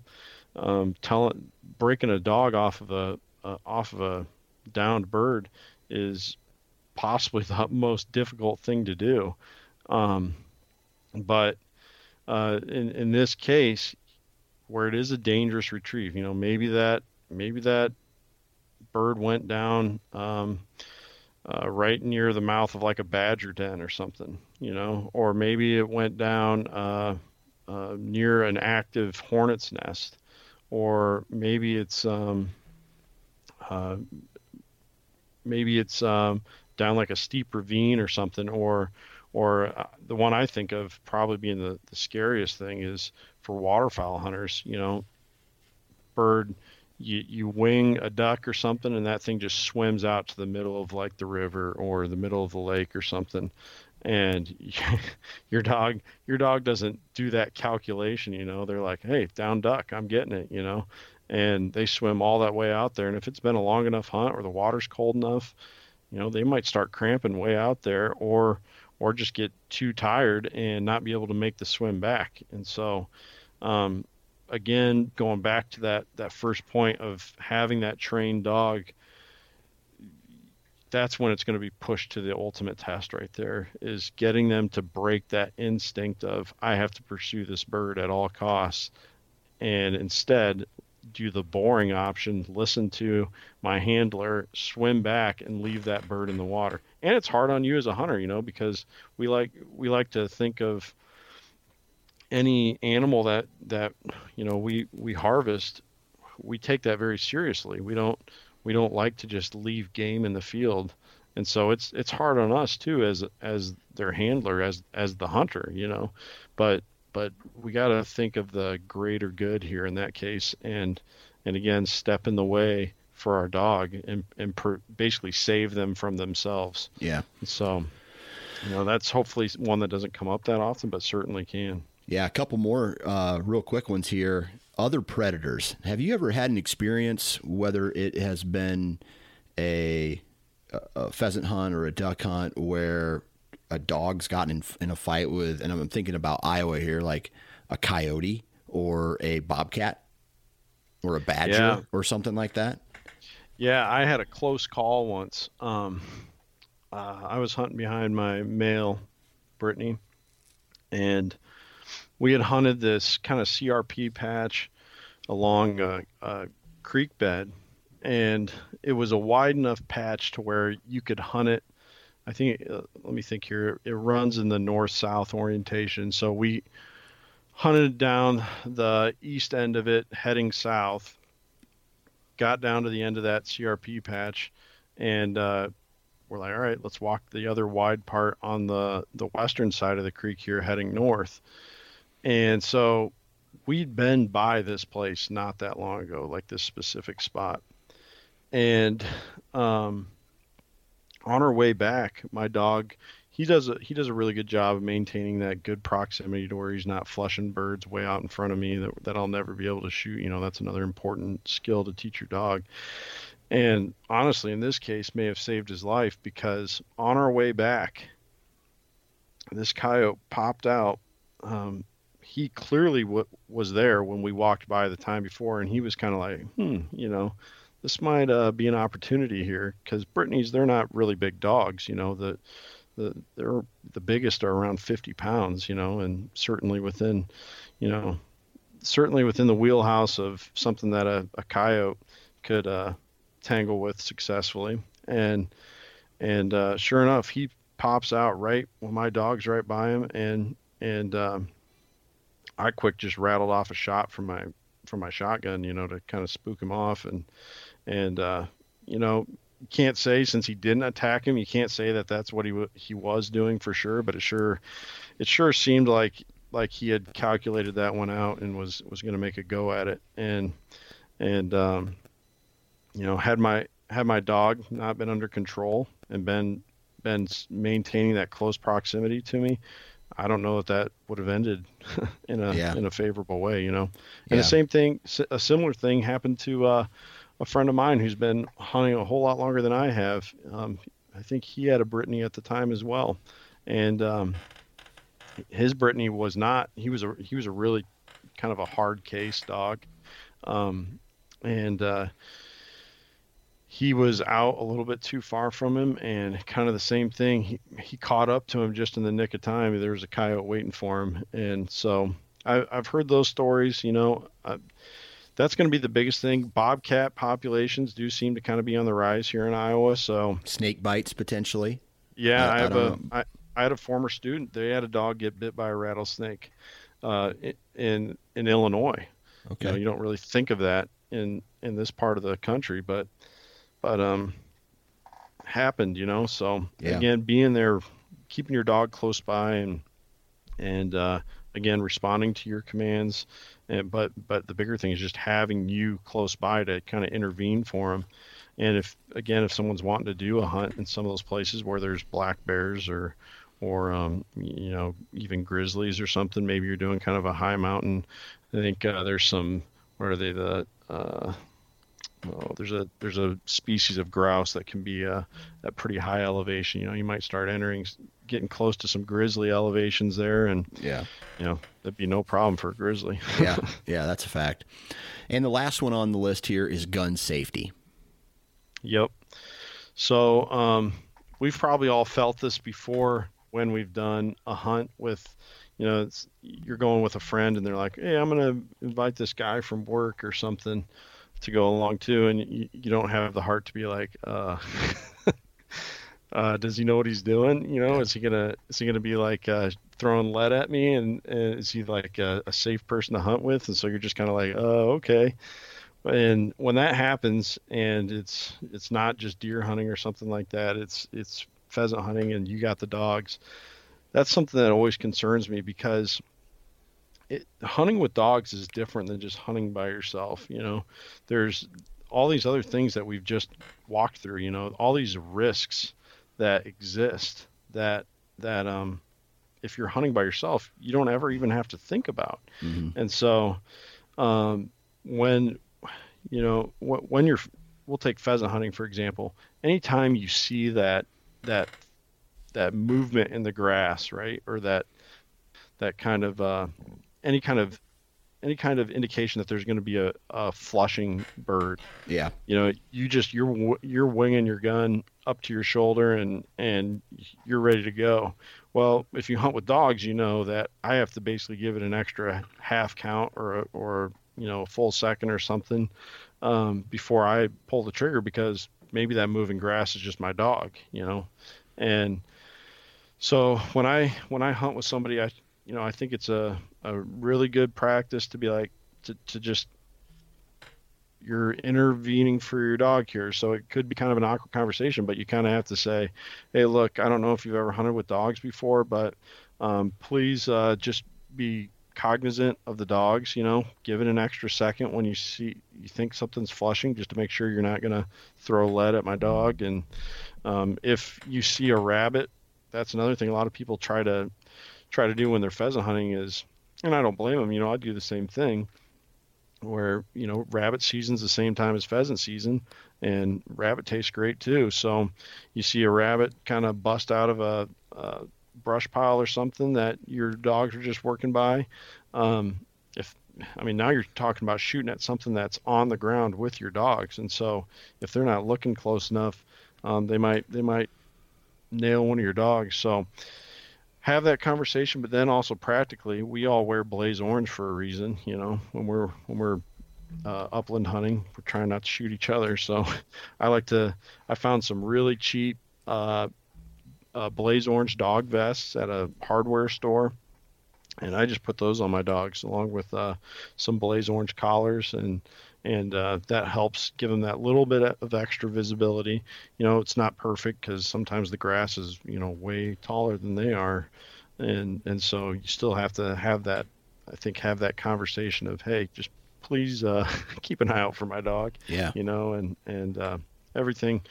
um, telling breaking a dog off of a uh, off of a downed bird is possibly *laughs* the most difficult thing to do. Um, but uh, in in this case, where it is a dangerous retrieve, you know, maybe that maybe that bird went down um, uh, right near the mouth of like a badger den or something, you know, or maybe it went down uh, uh near an active hornet's nest, or maybe it's um, uh, maybe it's um, down like a steep ravine or something, or or uh, the one I think of probably being the, the scariest thing is for waterfowl hunters. You know, bird, you you wing a duck or something, and that thing just swims out to the middle of like the river or the middle of the lake or something, and *laughs* your dog your dog doesn't do that calculation. You know, they're like, hey, down duck, I'm getting it. You know, and they swim all that way out there, and if it's been a long enough hunt or the water's cold enough, you know, they might start cramping way out there or or just get too tired and not be able to make the swim back. And so, um, again, going back to that that first point of having that trained dog, that's when it's going to be pushed to the ultimate test right there is getting them to break that instinct of I have to pursue this bird at all costs and instead do the boring option, listen to my handler, swim back and leave that bird in the water. And it's hard on you as a hunter, you know, because we like we like to think of any animal that that you know we we harvest, we take that very seriously. We don't we don't like to just leave game in the field. And so it's it's hard on us too as as their handler as as the hunter, you know. But but we got to think of the greater good here in that case and and again step in the way for our dog and and per, basically save them from themselves. Yeah. So you know that's hopefully one that doesn't come up that often but certainly can. Yeah a couple more uh, real quick ones here. Other predators. Have you ever had an experience whether it has been a, a pheasant hunt or a duck hunt where a dog's gotten in, in a fight with, and I'm thinking about Iowa here, like a coyote or a bobcat or a badger yeah. or something like that? Yeah, I had a close call once. Um, uh, I was hunting behind my male, Brittany, and we had hunted this kind of CRP patch along a, a creek bed, and it was a wide enough patch to where you could hunt it I think uh, let me think here. It runs in the north-south orientation, so we hunted down the east end of it, heading south. got down to the end of that CRP patch, and uh, we're like, all right, let's walk the other wide part on the the western side of the creek here, heading north. And so we'd been by this place not that long ago, like this specific spot. And um, on our way back, my dog he does a he does a really good job of maintaining that good proximity to where he's not flushing birds way out in front of me that, that I'll never be able to shoot. You know, that's another important skill to teach your dog. And honestly, in this case, may have saved his life because on our way back, this coyote popped out. Um, he clearly w- was there when we walked by the time before, and he was kind of like, hmm, you know, this might uh, be an opportunity here because Brittany's they're not really big dogs, you know, the the they're the biggest are around 50 pounds, you know, and certainly within, you know, certainly within the wheelhouse of something that a, a coyote could uh, tangle with successfully. And and uh, sure enough, he pops out right when my dog's right by him, and and um, I quick just rattled off a shot from my from my shotgun, you know, to kind of spook him off, and and uh, you know, can't say since he didn't attack him, you can't say that that's what he w- he was doing for sure, but it sure it sure seemed like like he had calculated that one out and was was going to make a go at it, and and um, you know, had my had my dog not been under control and been been maintaining that close proximity to me, I don't know if that would have ended *laughs* in a yeah. in a favorable way, you know. And yeah. the same thing, a similar thing happened to uh, a friend of mine who's been hunting a whole lot longer than I have. Um, I think he had a Brittany at the time as well, and um, his Brittany was not. He was a he was a really kind of a hard case dog, um, and uh, he was out a little bit too far from him and kind of the same thing he, he caught up to him just in the nick of time there was a coyote waiting for him and so I, have heard those stories you know that's going to be the biggest thing. Bobcat populations do seem to kind of be on the rise here in iowa so. Snake bites potentially. Yeah i, I have a I, I had a former student they had a dog get bit by a rattlesnake uh, in in illinois. Okay you, know, you don't really think of that in in this part of the country but but um, happened, you know. So yeah. again, being there, keeping your dog close by, and and uh, again responding to your commands. And but but the bigger thing is just having you close by to kind of intervene for them. And if again, if someone's wanting to do a hunt in some of those places where there's black bears or or um, you know even grizzlies or something, maybe you're doing kind of a high mountain. I think uh, there's some. Where are they? The uh, oh, there's a there's a species of grouse that can be uh, at pretty high elevation. You know, you might start entering, getting close to some grizzly elevations there, and yeah, you know, that'd be no problem for a grizzly. *laughs* yeah, yeah, that's a fact. And the last one on the list here is gun safety. Yep. So um, we've probably all felt this before when we've done a hunt with you know, you're going with a friend and they're like, "Hey, I'm going to invite this guy from work or something." to go along too, and you, you don't have the heart to be like, uh, *laughs* uh, does he know what he's doing? You know, is he gonna is he gonna be like uh, throwing lead at me, and, and is he like a, a, safe person to hunt with? And so you're just kind of like, oh, okay. And when that happens, and it's it's not just deer hunting or something like that, it's it's pheasant hunting, and you got the dogs. That's something that always concerns me because it, hunting with dogs is different than just hunting by yourself. You know, there's all these other things that we've just walked through. You know, all these risks that exist that that um, if you're hunting by yourself, you don't ever even have to think about. Mm-hmm. And so, um, when you know when you're, we'll take pheasant hunting for example. Anytime you see that that that movement in the grass, right, or that that kind of uh, any kind of any kind of indication that there's going to be a, a flushing bird. Yeah. You know, you just you're you're winging your gun up to your shoulder and and you're ready to go. Well, if you hunt with dogs, you know that I have to basically give it an extra half count or or you know a full second or something um, before I pull the trigger because maybe that moving grass is just my dog. You know, and so when I when I hunt with somebody, I you know, I think it's a, a really good practice to be like to, to just you're intervening for your dog here, so it could be kind of an awkward conversation. But you kind of have to say, "Hey, look, I don't know if you've ever hunted with dogs before, but um, please uh, just be cognizant of the dogs. You know, give it an extra second when you see you think something's flushing, just to make sure you're not gonna throw lead at my dog. And um, if you see a rabbit, that's another thing. A lot of people try to try to do when they're pheasant hunting is, and I don't blame them. You know, I'd do the same thing where you know rabbit season's the same time as pheasant season and rabbit tastes great too so you see a rabbit kind of bust out of a, a, brush pile or something that your dogs are just working by um, if i mean now you're talking about shooting at something that's on the ground with your dogs and so if they're not looking close enough um, they might they might nail one of your dogs so have that conversation, but then also practically, we all wear blaze orange for a reason. You know, when we're when we're uh, upland hunting, we're trying not to shoot each other. So, *laughs* I like to. I found some really cheap uh, uh, blaze orange dog vests at a hardware store, and I just put those on my dogs along with uh, some blaze orange collars and and uh, that helps give them that little bit of extra visibility. You know, it's not perfect because sometimes the grass is you know way taller than they are, and and so you still have to have that. I think have that conversation of hey, just please uh, *laughs* keep an eye out for my dog. Yeah. You know, and and uh, everything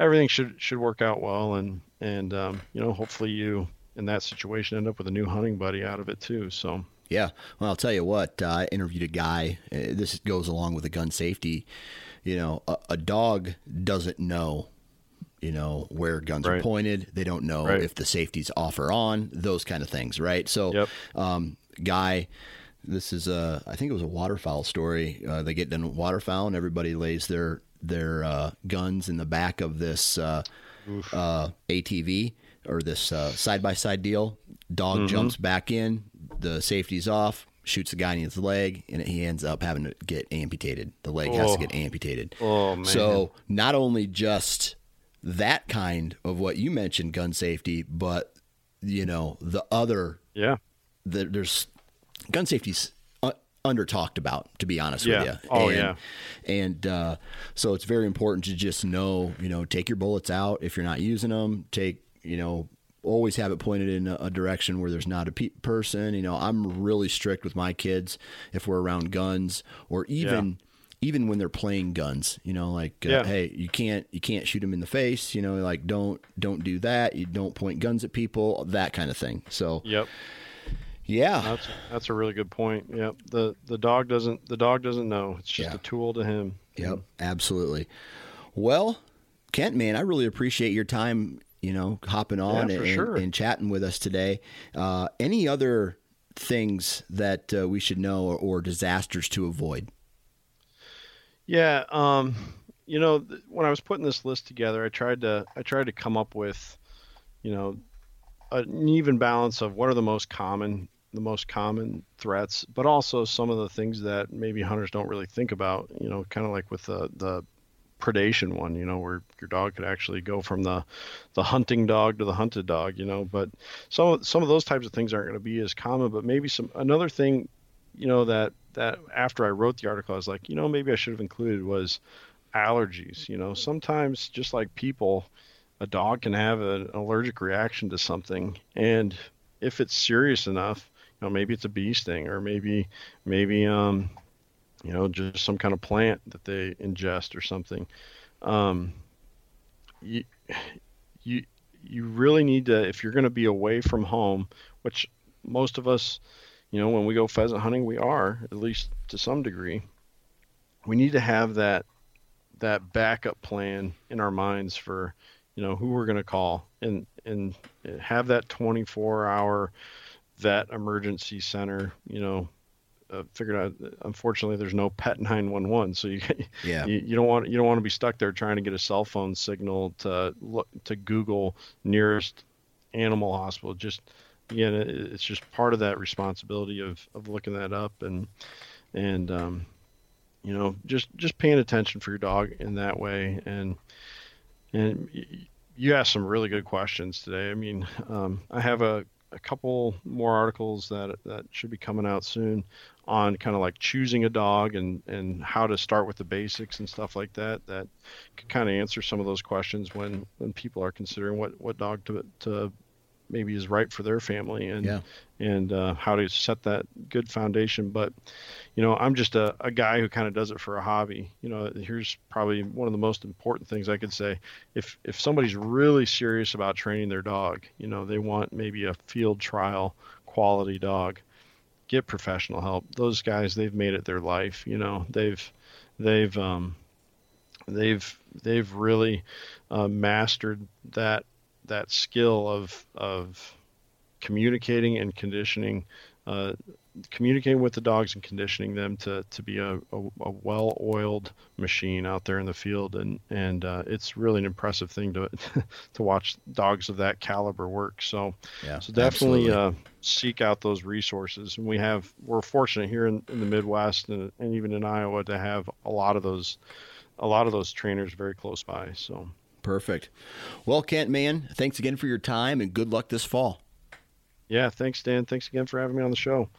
everything should should work out well, and and um, you know hopefully you in that situation end up with a new hunting buddy out of it too. So yeah. Well, I'll tell you what, uh, I interviewed a guy. Uh, this goes along with the gun safety. You know, a, a dog doesn't know, you know, where guns right. are pointed. They don't know right. if the safety's off or on, those kind of things, right? So, yep. um, guy, this is a, I think it was a waterfowl story. Uh, they get done with waterfowl and everybody lays their, their uh, guns in the back of this uh, uh, ATV or this side by side deal. Dog mm-hmm. jumps back in, the safety's off, shoots the guy in his leg, and he ends up having to get amputated. The leg oh. has to get oh. amputated. Oh man! So not only just that kind of what you mentioned, gun safety, but you know the other. Yeah. The, there's gun safety's under talked about, to be honest yeah. with you. Oh and, yeah. And uh, so it's very important to just know, you know, take your bullets out if you're not using them. Take, you know, always have it pointed in a, direction where there's not a pe- person. You know, I'm really strict with my kids if we're around guns or even. Yeah. Even when they're playing guns, you know, like uh, yeah. hey, you can't you can't shoot them in the face, you know, like don't don't do that. You don't point guns at people, that kind of thing. So, yep, yeah, that's that's a really good point. Yep the the dog doesn't the dog doesn't know. It's just yeah. a tool to him. Yep, absolutely. Well, Kent, man, I really appreciate your time you know, hopping on yeah, and, sure. and, chatting with us today. Uh, any other things that uh, we should know or, or, disasters to avoid? Yeah, um, you know, th- when I was putting this list together, I tried to I tried to come up with, you know, an even balance of what are the most common the most common threats, but also some of the things that maybe hunters don't really think about. You know, kind of like with the the predation one, you know, where your dog could actually go from the the hunting dog to the hunted dog, you know. But some some of those types of things aren't going to be as common. But maybe some another thing, you know, that that after I wrote the article, I was like, you know, maybe I should have included was allergies. You know, sometimes just like people, a dog can have an allergic reaction to something, and if it's serious enough, you know, maybe it's a bee sting, or maybe maybe um you know, just some kind of plant that they ingest or something. Um, you, you, you really need to, if you're going to be away from home, which most of us, you know, when we go pheasant hunting, we are at least to some degree. We need to have that that backup plan in our minds for, you know, who we're going to call and and have that 24 hour vet emergency center, you know, uh, figured out. Unfortunately, there's no pet 911, so you, *laughs* yeah. you you don't want you don't want to be stuck there trying to get a cell phone signal to look to Google nearest animal hospital. Just again, it's just part of that responsibility of of looking that up and and um, you know just just paying attention for your dog in that way and and you asked some really good questions today. I mean, um, I have a a couple more articles that that should be coming out soon on kind of like choosing a dog and and how to start with the basics and stuff like that that could kind of answer some of those questions when when people are considering what what dog to to maybe is right for their family and yeah. and uh, how to set that good foundation. But you know, I'm just a, a guy who kind of does it for a hobby. You know, here's probably one of the most important things I could say. If if somebody's really serious about training their dog, you know, they want maybe a field trial quality dog, get professional help. Those guys, they've made it their life. You know, they've they've um, they've they've really uh, mastered that that skill of of communicating and conditioning, uh, communicating with the dogs and conditioning them to, to be a, a, a well-oiled machine out there in the field, and and uh, it's really an impressive thing to *laughs* to watch dogs of that caliber work. So, yeah, so definitely uh, seek out those resources, and we have we're fortunate here in, in the Midwest and, and even in Iowa to have a lot of those a lot of those trainers very close by. So. Perfect. Well, Kent, man, thanks again for your time and good luck this fall. Yeah, thanks, Dan. Thanks again for having me on the show.